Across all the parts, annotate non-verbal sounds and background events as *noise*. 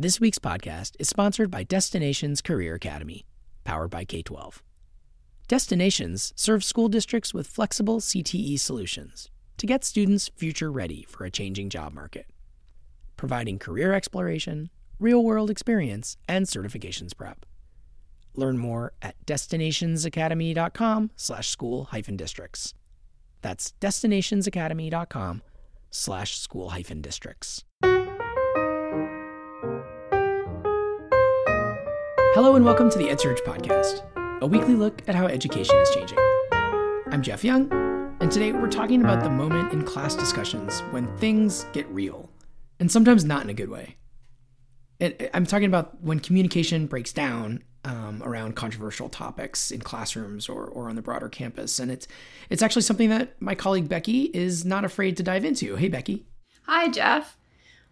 This week's podcast is sponsored by Destinations Career Academy, powered by K 12. Destinations serves school districts with flexible CTE solutions to get students future ready for a changing job market, providing career exploration, real world experience, and certifications prep. Learn more at destinationsacademy.com slash school hyphen districts. That's destinationsacademy.com slash school hyphen districts. Hello and welcome to the EdSurge podcast, a weekly look at how education is changing. I'm Jeff Young, and today we're talking about the moment in class discussions when things get real, and sometimes not in a good way. I'm talking about when communication breaks down um, around controversial topics in classrooms or, or on the broader campus, and it's it's actually something that my colleague Becky is not afraid to dive into. Hey, Becky. Hi, Jeff.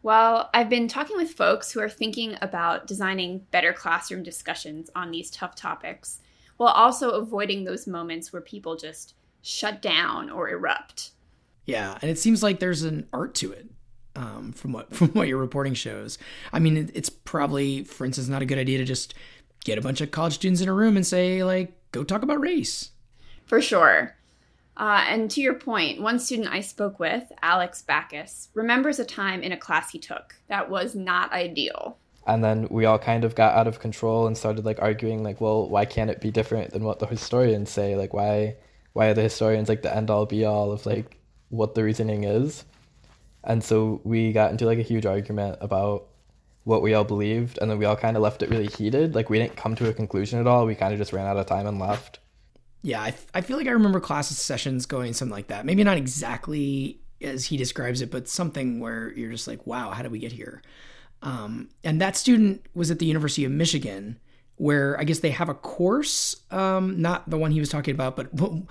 Well, I've been talking with folks who are thinking about designing better classroom discussions on these tough topics while also avoiding those moments where people just shut down or erupt. Yeah, and it seems like there's an art to it. Um, from what *laughs* from what your reporting shows, I mean, it, it's probably, for instance, not a good idea to just get a bunch of college students in a room and say, like, go talk about race. For sure. Uh, and to your point, one student I spoke with, Alex Backus, remembers a time in a class he took that was not ideal. And then we all kind of got out of control and started like arguing, like, well, why can't it be different than what the historians say? Like, why, why are the historians like the end all be all of like what the reasoning is? And so we got into like a huge argument about what we all believed, and then we all kind of left it really heated. Like, we didn't come to a conclusion at all. We kind of just ran out of time and left. Yeah, I, I feel like I remember class sessions going something like that. Maybe not exactly as he describes it, but something where you're just like, wow, how did we get here? Um, and that student was at the University of Michigan, where I guess they have a course, um, not the one he was talking about, but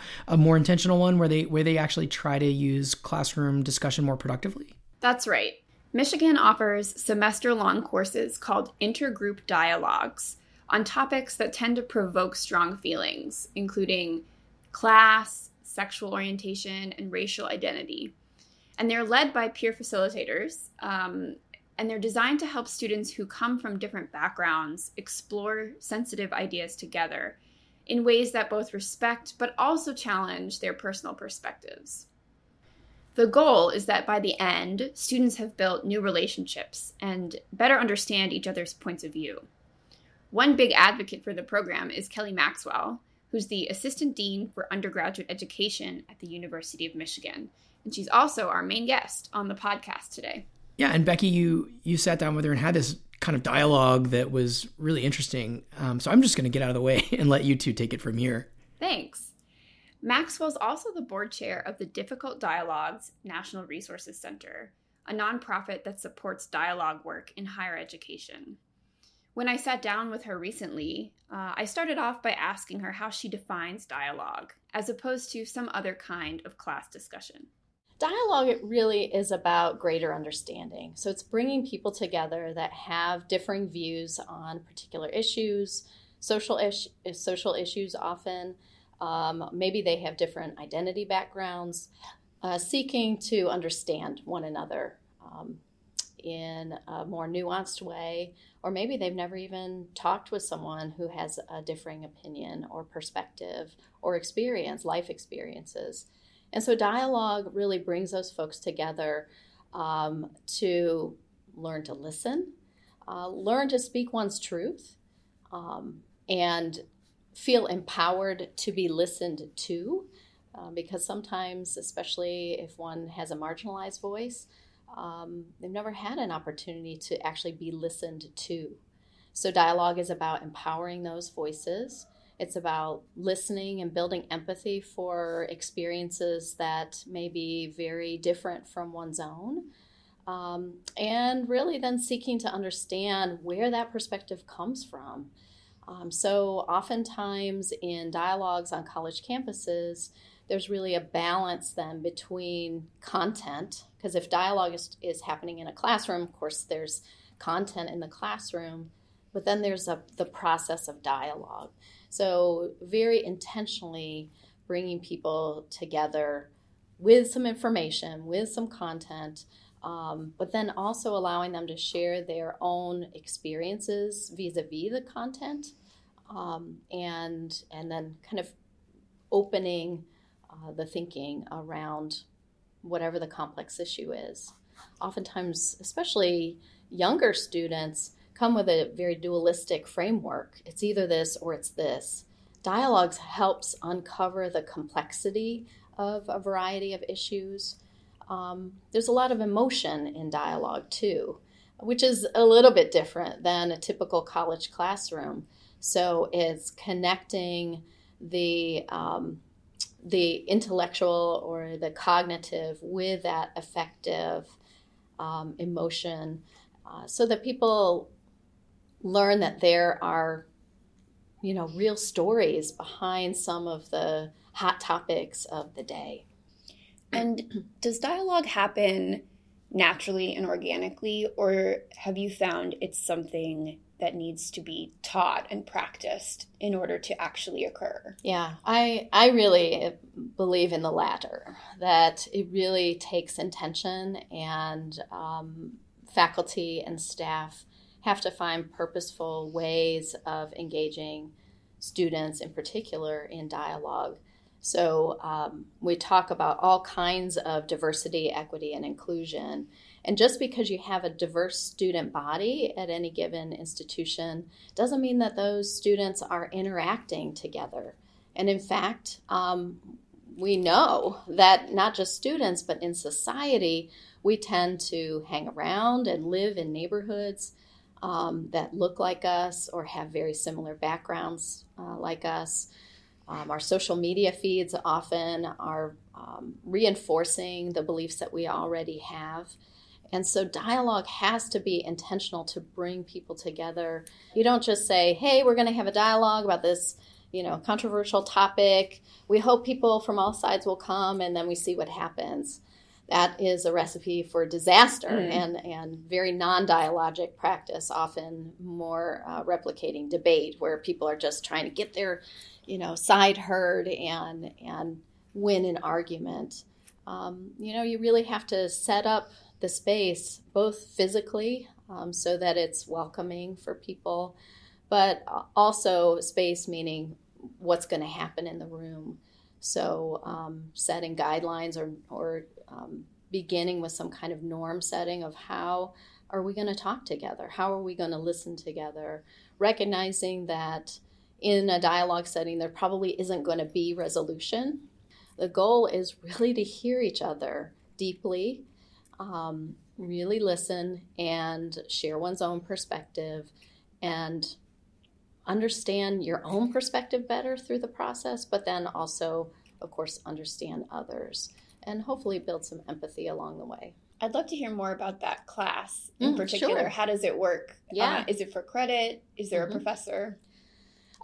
*laughs* a more intentional one where they where they actually try to use classroom discussion more productively. That's right. Michigan offers semester long courses called intergroup dialogues on topics that tend to provoke strong feelings, including class, sexual orientation, and racial identity. And they're led by peer facilitators, um, and they're designed to help students who come from different backgrounds explore sensitive ideas together in ways that both respect but also challenge their personal perspectives. The goal is that by the end, students have built new relationships and better understand each other's points of view. One big advocate for the program is Kelly Maxwell, who's the Assistant Dean for Undergraduate Education at the University of Michigan. And she's also our main guest on the podcast today. Yeah, and Becky, you you sat down with her and had this kind of dialogue that was really interesting. Um, so I'm just going to get out of the way *laughs* and let you two take it from here. Thanks. Maxwell's also the board chair of the Difficult Dialogues National Resources Center, a nonprofit that supports dialogue work in higher education. When I sat down with her recently, uh, I started off by asking her how she defines dialogue, as opposed to some other kind of class discussion. Dialogue it really is about greater understanding. So it's bringing people together that have differing views on particular issues, social ish, social issues often. Um, maybe they have different identity backgrounds, uh, seeking to understand one another um, in a more nuanced way, or maybe they've never even talked with someone who has a differing opinion or perspective or experience, life experiences. And so dialogue really brings those folks together um, to learn to listen, uh, learn to speak one's truth, um, and feel empowered to be listened to. Uh, because sometimes, especially if one has a marginalized voice, um, they've never had an opportunity to actually be listened to. So, dialogue is about empowering those voices. It's about listening and building empathy for experiences that may be very different from one's own. Um, and really then seeking to understand where that perspective comes from. Um, so, oftentimes in dialogues on college campuses, there's really a balance then between content, because if dialogue is, is happening in a classroom, of course, there's content in the classroom, but then there's a, the process of dialogue. So, very intentionally bringing people together with some information, with some content, um, but then also allowing them to share their own experiences vis-a-vis the content um, and and then kind of opening uh, the thinking around whatever the complex issue is. Oftentimes especially younger students come with a very dualistic framework. It's either this or it's this. Dialogues helps uncover the complexity of a variety of issues. Um, there's a lot of emotion in dialogue too, which is a little bit different than a typical college classroom. So it's connecting the um, the intellectual or the cognitive with that affective um, emotion, uh, so that people learn that there are, you know, real stories behind some of the hot topics of the day. And does dialogue happen naturally and organically, or have you found it's something that needs to be taught and practiced in order to actually occur? Yeah, I I really believe in the latter. That it really takes intention, and um, faculty and staff have to find purposeful ways of engaging students, in particular, in dialogue. So um, we talk about all kinds of diversity, equity, and inclusion. And just because you have a diverse student body at any given institution doesn't mean that those students are interacting together. And in fact, um, we know that not just students, but in society, we tend to hang around and live in neighborhoods um, that look like us or have very similar backgrounds uh, like us. Um, our social media feeds often are um, reinforcing the beliefs that we already have. And so dialogue has to be intentional to bring people together. You don't just say, "Hey, we're going to have a dialogue about this, you know, controversial topic. We hope people from all sides will come and then we see what happens." That is a recipe for disaster mm. and, and very non dialogic practice, often more uh, replicating debate where people are just trying to get their you know, side heard and and win an argument. Um, you know, you really have to set up the space both physically um, so that it's welcoming for people, but also space meaning what's going to happen in the room. So, um, setting guidelines or, or um, beginning with some kind of norm setting of how are we going to talk together? How are we going to listen together? Recognizing that in a dialogue setting, there probably isn't going to be resolution. The goal is really to hear each other deeply, um, really listen, and share one's own perspective and understand your own perspective better through the process, but then also, of course, understand others and hopefully build some empathy along the way. I'd love to hear more about that class in mm, particular. Sure. How does it work? Yeah. Uh, is it for credit? Is there mm-hmm. a professor?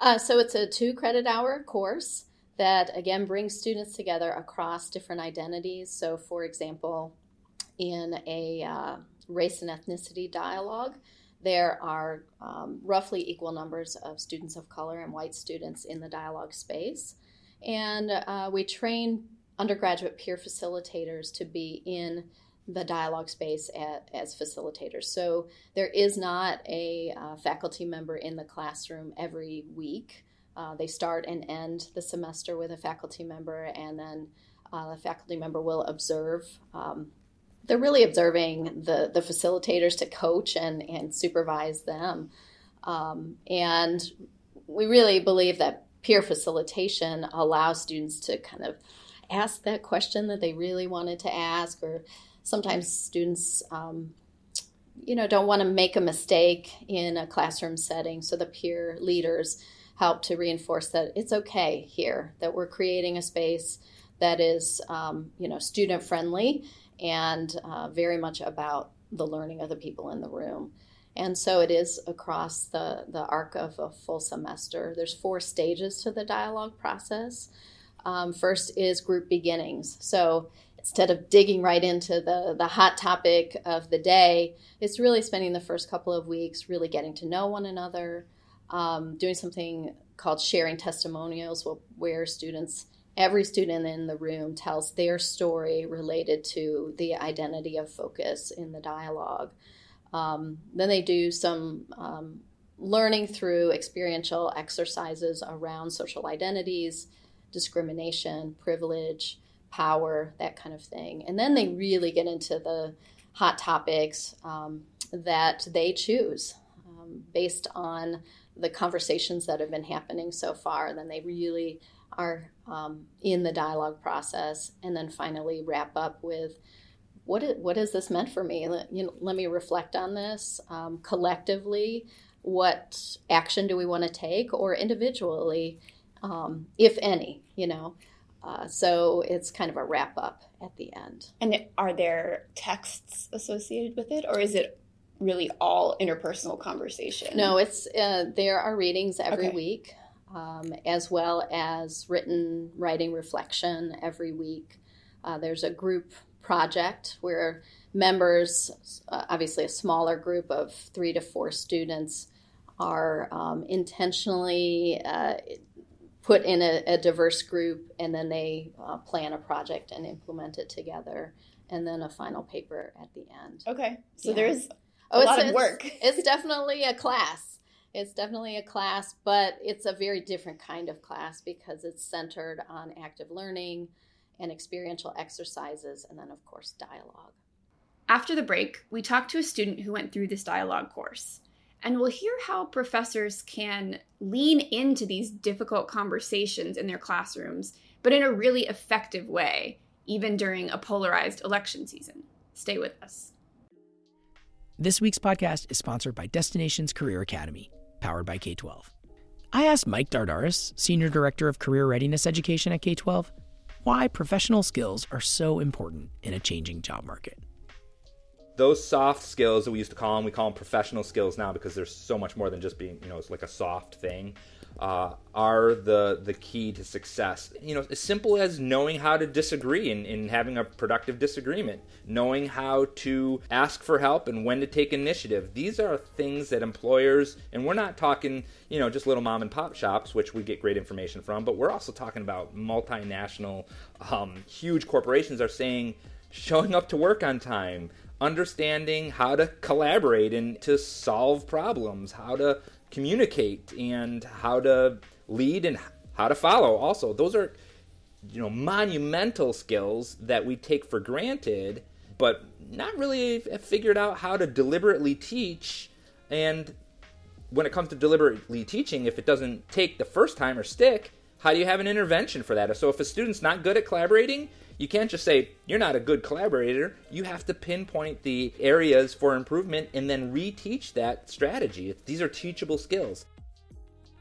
Uh, so it's a two credit hour course that again brings students together across different identities. So, for example, in a uh, race and ethnicity dialogue, there are um, roughly equal numbers of students of color and white students in the dialogue space. And uh, we train undergraduate peer facilitators to be in the dialogue space at, as facilitators. So there is not a uh, faculty member in the classroom every week. Uh, they start and end the semester with a faculty member, and then uh, the faculty member will observe. Um, they're really observing the, the facilitators to coach and, and supervise them. Um, and we really believe that peer facilitation allows students to kind of ask that question that they really wanted to ask or sometimes students um, you know don't want to make a mistake in a classroom setting so the peer leaders help to reinforce that it's okay here that we're creating a space that is um, you know student friendly and uh, very much about the learning of the people in the room. And so it is across the, the arc of a full semester. There's four stages to the dialogue process um, first is group beginnings so instead of digging right into the, the hot topic of the day, it's really spending the first couple of weeks really getting to know one another, um, doing something called sharing testimonials, where students every student in the room tells their story related to the identity of focus in the dialogue. Um, then they do some um, learning through experiential exercises around social identities, discrimination, privilege, power, that kind of thing. And then they really get into the hot topics um, that they choose um, based on the conversations that have been happening so far. And then they really are um, in the dialogue process, and then finally wrap up with what is, what has this meant for me? Let, you know, let me reflect on this um, collectively. What action do we want to take, or individually, um, if any? You know, uh, so it's kind of a wrap up at the end. And are there texts associated with it, or is it really all interpersonal conversation? No, it's uh, there are readings every okay. week um, as well as written writing reflection every week. Uh, there's a group project where members, uh, obviously a smaller group of three to four students, are um, intentionally uh, put in a, a, diverse group and then they uh, plan a project and implement it together and then a final paper at the end. Okay. So yeah. there's a oh, lot of work. It's, *laughs* it's definitely a class. It's definitely a class, but it's a very different kind of class because it's centered on active learning and experiential exercises, and then, of course, dialogue. After the break, we talked to a student who went through this dialogue course, and we'll hear how professors can lean into these difficult conversations in their classrooms, but in a really effective way, even during a polarized election season. Stay with us. This week's podcast is sponsored by Destinations Career Academy powered by K 12. I asked Mike Dardaris, Senior Director of Career Readiness Education at K 12, why professional skills are so important in a changing job market. Those soft skills that we used to call them, we call them professional skills now because there's so much more than just being, you know, it's like a soft thing uh, are the the key to success. You know, as simple as knowing how to disagree and, and, having a productive disagreement, knowing how to ask for help and when to take initiative. These are things that employers, and we're not talking, you know, just little mom and pop shops, which we get great information from, but we're also talking about multinational, um, huge corporations are saying showing up to work on time, understanding how to collaborate and to solve problems, how to communicate and how to lead and how to follow also. Those are you know monumental skills that we take for granted but not really figured out how to deliberately teach. And when it comes to deliberately teaching if it doesn't take the first time or stick how do you have an intervention for that? So if a student's not good at collaborating you can't just say, you're not a good collaborator. You have to pinpoint the areas for improvement and then reteach that strategy. These are teachable skills.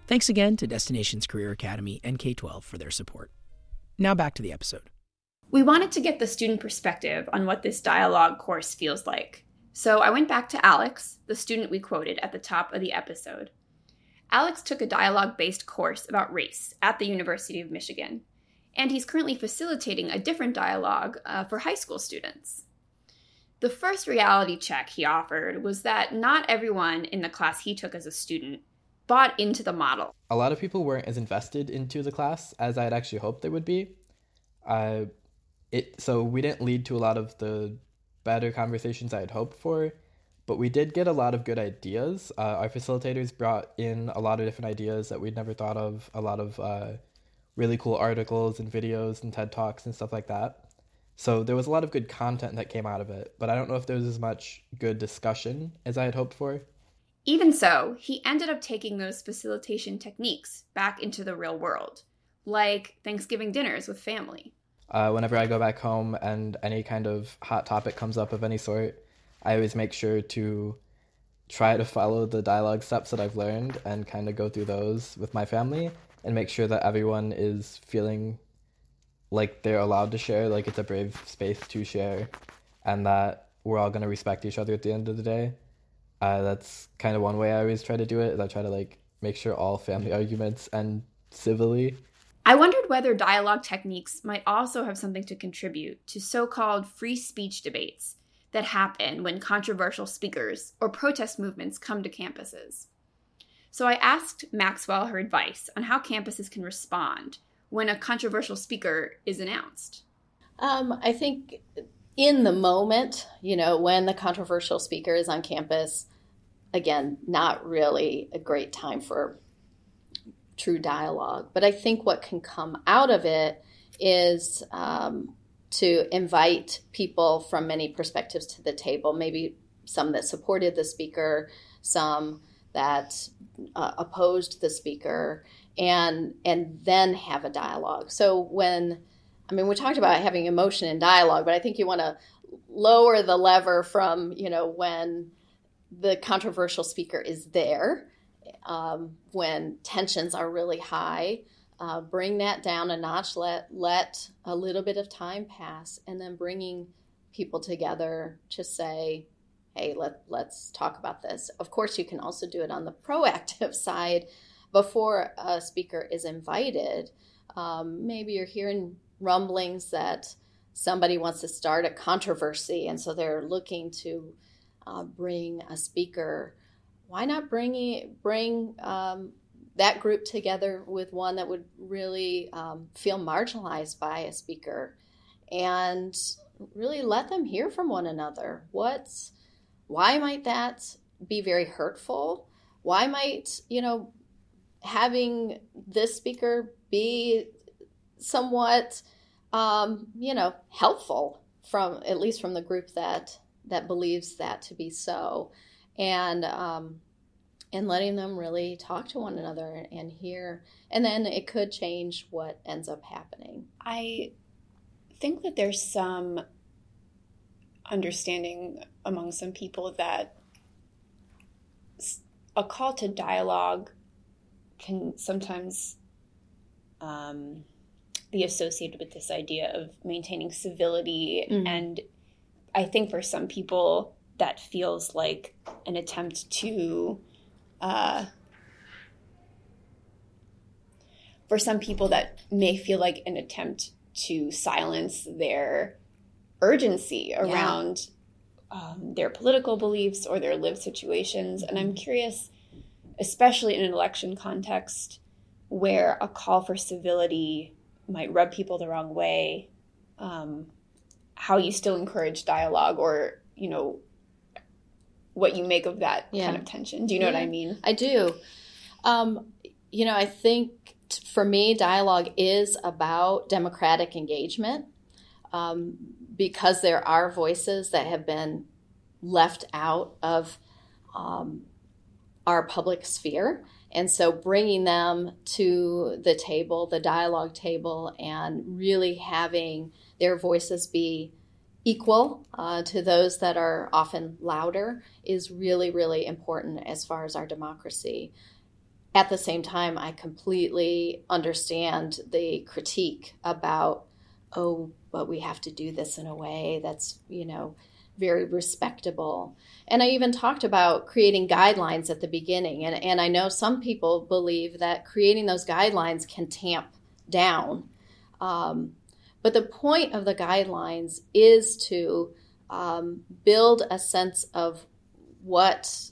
Thanks again to Destinations Career Academy and K 12 for their support. Now back to the episode. We wanted to get the student perspective on what this dialogue course feels like. So I went back to Alex, the student we quoted at the top of the episode. Alex took a dialogue based course about race at the University of Michigan and he's currently facilitating a different dialogue uh, for high school students. The first reality check he offered was that not everyone in the class he took as a student bought into the model. A lot of people weren't as invested into the class as I had actually hoped they would be. Uh, it so we didn't lead to a lot of the better conversations I had hoped for, but we did get a lot of good ideas. Uh, our facilitators brought in a lot of different ideas that we'd never thought of. A lot of uh, really cool articles and videos and TED Talks and stuff like that. So there was a lot of good content that came out of it, but I don't know if there was as much good discussion as I had hoped for. Even so, he ended up taking those facilitation techniques back into the real world, like Thanksgiving dinners with family. Uh, whenever I go back home and any kind of hot topic comes up of any sort, I always make sure to try to follow the dialogue steps that I've learned and kind of go through those with my family and make sure that everyone is feeling like they're allowed to share, like it's a brave space to share, and that we're all gonna respect each other at the end of the day. Uh, that's kind of one way I always try to do it. Is I try to like make sure all family arguments end civilly. I wondered whether dialogue techniques might also have something to contribute to so-called free speech debates that happen when controversial speakers or protest movements come to campuses. So I asked Maxwell her advice on how campuses can respond when a controversial speaker is announced? Um, I think in the moment, you know, when the controversial speaker is on campus, again, not really a great time for true dialogue. But I think what can come out of it is um, to invite people from many perspectives to the table, maybe some that supported the speaker, some that uh, opposed the speaker, and and then have a dialogue. So when I mean, we talked about having emotion and dialogue, but I think you want to lower the lever from you know when the controversial speaker is there, um, when tensions are really high. Uh, bring that down a notch. Let let a little bit of time pass, and then bringing people together to say, "Hey, let let's talk about this." Of course, you can also do it on the *laughs* proactive side before a speaker is invited. Um, maybe you're hearing rumblings that somebody wants to start a controversy, and so they're looking to uh, bring a speaker. Why not bring bring um, that group together with one that would really um, feel marginalized by a speaker and really let them hear from one another what's why might that be very hurtful why might you know having this speaker be somewhat um, you know helpful from at least from the group that that believes that to be so and um, and letting them really talk to one another and hear. And then it could change what ends up happening. I think that there's some understanding among some people that a call to dialogue can sometimes um, be associated with this idea of maintaining civility. Mm-hmm. And I think for some people, that feels like an attempt to uh, for some people that may feel like an attempt to silence their urgency around yeah. um, their political beliefs or their lived situations. And I'm mm-hmm. curious, especially in an election context where a call for civility might rub people the wrong way, um, how you still encourage dialogue or, you know, what you make of that yeah. kind of tension. Do you know yeah, what I mean? I do. Um, you know, I think t- for me, dialogue is about democratic engagement um, because there are voices that have been left out of um, our public sphere. And so bringing them to the table, the dialogue table, and really having their voices be equal uh, to those that are often louder is really, really important as far as our democracy. At the same time, I completely understand the critique about, oh, but we have to do this in a way that's, you know, very respectable. And I even talked about creating guidelines at the beginning. And, and I know some people believe that creating those guidelines can tamp down um, but the point of the guidelines is to um, build a sense of what,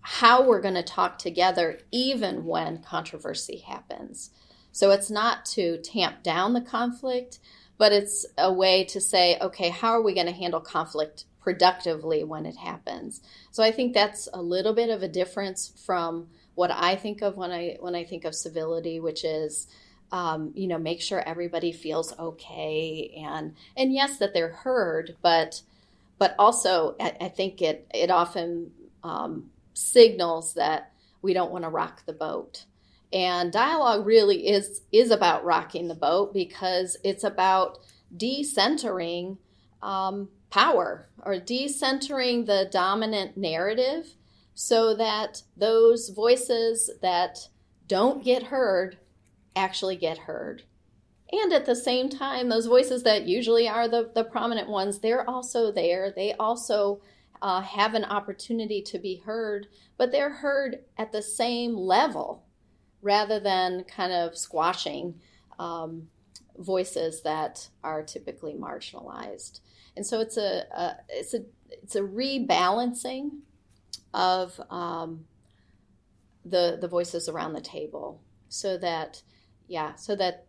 how we're going to talk together, even when controversy happens. So it's not to tamp down the conflict, but it's a way to say, okay, how are we going to handle conflict productively when it happens? So I think that's a little bit of a difference from what I think of when I when I think of civility, which is um, you know, make sure everybody feels okay and and yes, that they're heard, but but also I, I think it it often um, signals that we don't want to rock the boat. And dialogue really is is about rocking the boat because it's about decentering um, power or decentering the dominant narrative so that those voices that don't get heard actually get heard. And at the same time, those voices that usually are the, the prominent ones, they're also there. They also uh, have an opportunity to be heard, but they're heard at the same level rather than kind of squashing um, voices that are typically marginalized. And so it's a, a it's a it's a rebalancing of um, the the voices around the table so that yeah, so that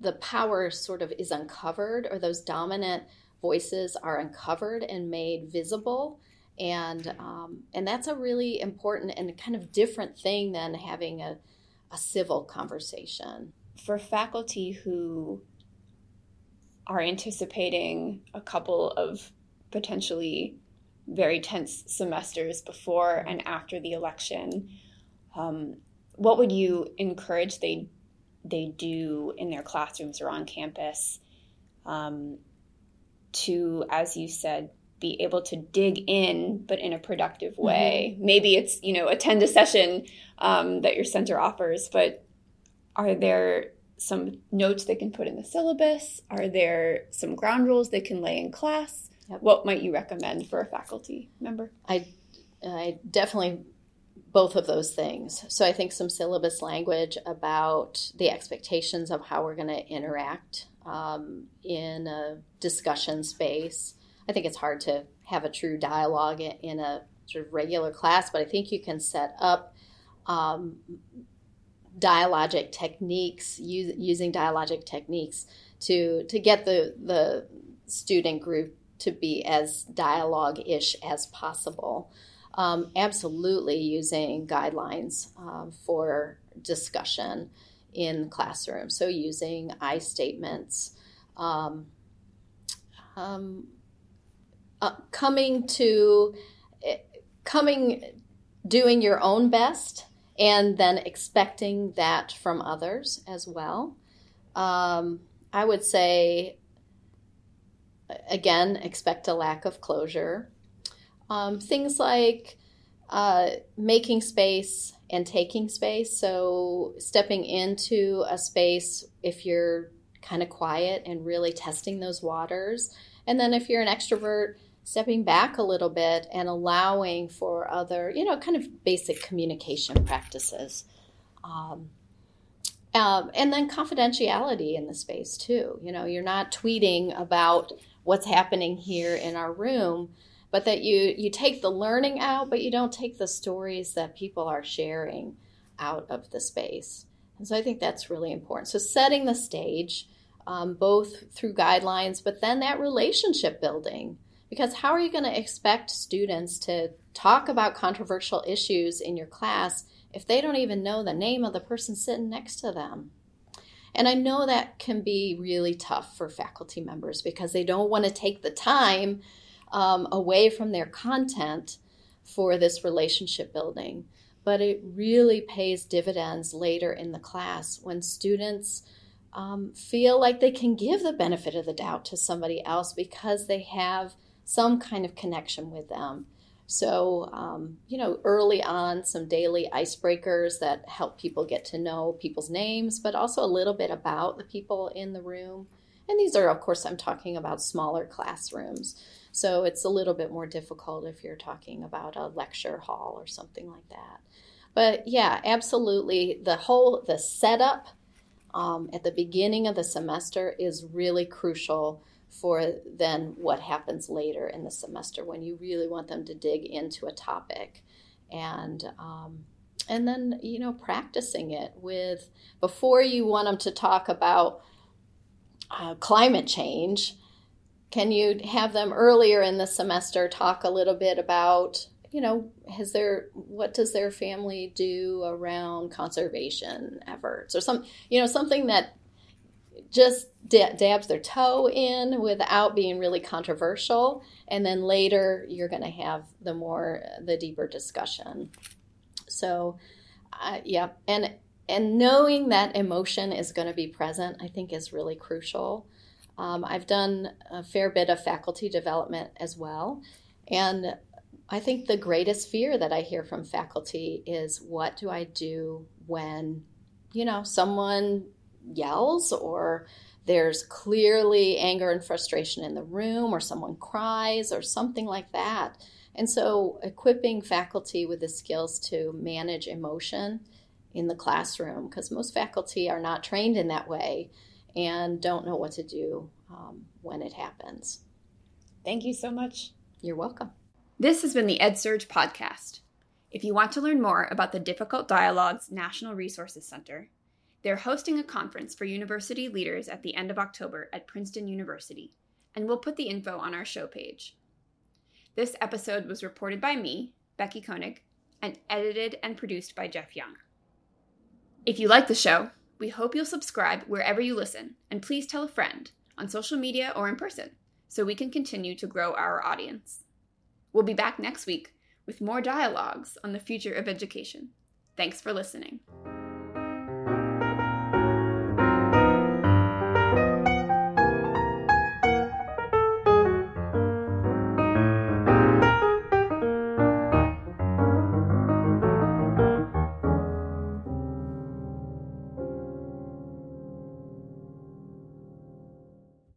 the power sort of is uncovered or those dominant voices are uncovered and made visible and um, and that's a really important and kind of different thing than having a, a civil conversation. For faculty who are anticipating a couple of potentially very tense semesters before and after the election um, what would you encourage they they do in their classrooms or on campus um, to, as you said, be able to dig in, but in a productive mm-hmm. way. Mm-hmm. Maybe it's you know attend a session um, that your center offers, but are there some notes they can put in the syllabus? Are there some ground rules they can lay in class? Yep. What might you recommend for a faculty member? I, I definitely both of those things. So I think some syllabus language about the expectations of how we're going to interact um, in a discussion space. I think it's hard to have a true dialogue in a sort of regular class, but I think you can set up um, dialogic techniques use, using dialogic techniques to to get the the student group to be as dialogue-ish as possible. Um, absolutely using guidelines um, for discussion in the classroom. So using I statements, um, um, uh, coming to coming, doing your own best, and then expecting that from others as well. Um, I would say, again, expect a lack of closure. Um, things like uh, making space and taking space. So, stepping into a space if you're kind of quiet and really testing those waters. And then, if you're an extrovert, stepping back a little bit and allowing for other, you know, kind of basic communication practices. Um, um, and then confidentiality in the space too. You know, you're not tweeting about what's happening here in our room but that you you take the learning out but you don't take the stories that people are sharing out of the space and so i think that's really important so setting the stage um, both through guidelines but then that relationship building because how are you going to expect students to talk about controversial issues in your class if they don't even know the name of the person sitting next to them and I know that can be really tough for faculty members because they don't want to take the time um, away from their content for this relationship building. But it really pays dividends later in the class when students um, feel like they can give the benefit of the doubt to somebody else because they have some kind of connection with them. So, um, you know, early on, some daily icebreakers that help people get to know people's names, but also a little bit about the people in the room. And these are, of course, I'm talking about smaller classrooms. So it's a little bit more difficult if you're talking about a lecture hall or something like that. But yeah, absolutely. The whole the setup um, at the beginning of the semester is really crucial for then what happens later in the semester when you really want them to dig into a topic. And um, and then you know practicing it with before you want them to talk about uh, climate change can you have them earlier in the semester talk a little bit about, you know, has their what does their family do around conservation efforts or some, you know, something that just dabs their toe in without being really controversial and then later you're going to have the more the deeper discussion so uh, yeah and and knowing that emotion is going to be present i think is really crucial um, I've done a fair bit of faculty development as well. And I think the greatest fear that I hear from faculty is what do I do when, you know, someone yells or there's clearly anger and frustration in the room or someone cries or something like that. And so equipping faculty with the skills to manage emotion in the classroom, because most faculty are not trained in that way, and don't know what to do um, when it happens. Thank you so much. You're welcome. This has been the EdSurge podcast. If you want to learn more about the Difficult Dialogues National Resources Center, They're hosting a conference for university leaders at the end of October at Princeton University, and we'll put the info on our show page. This episode was reported by me, Becky Koenig, and edited and produced by Jeff Young. If you like the show, we hope you'll subscribe wherever you listen, and please tell a friend on social media or in person so we can continue to grow our audience. We'll be back next week with more dialogues on the future of education. Thanks for listening.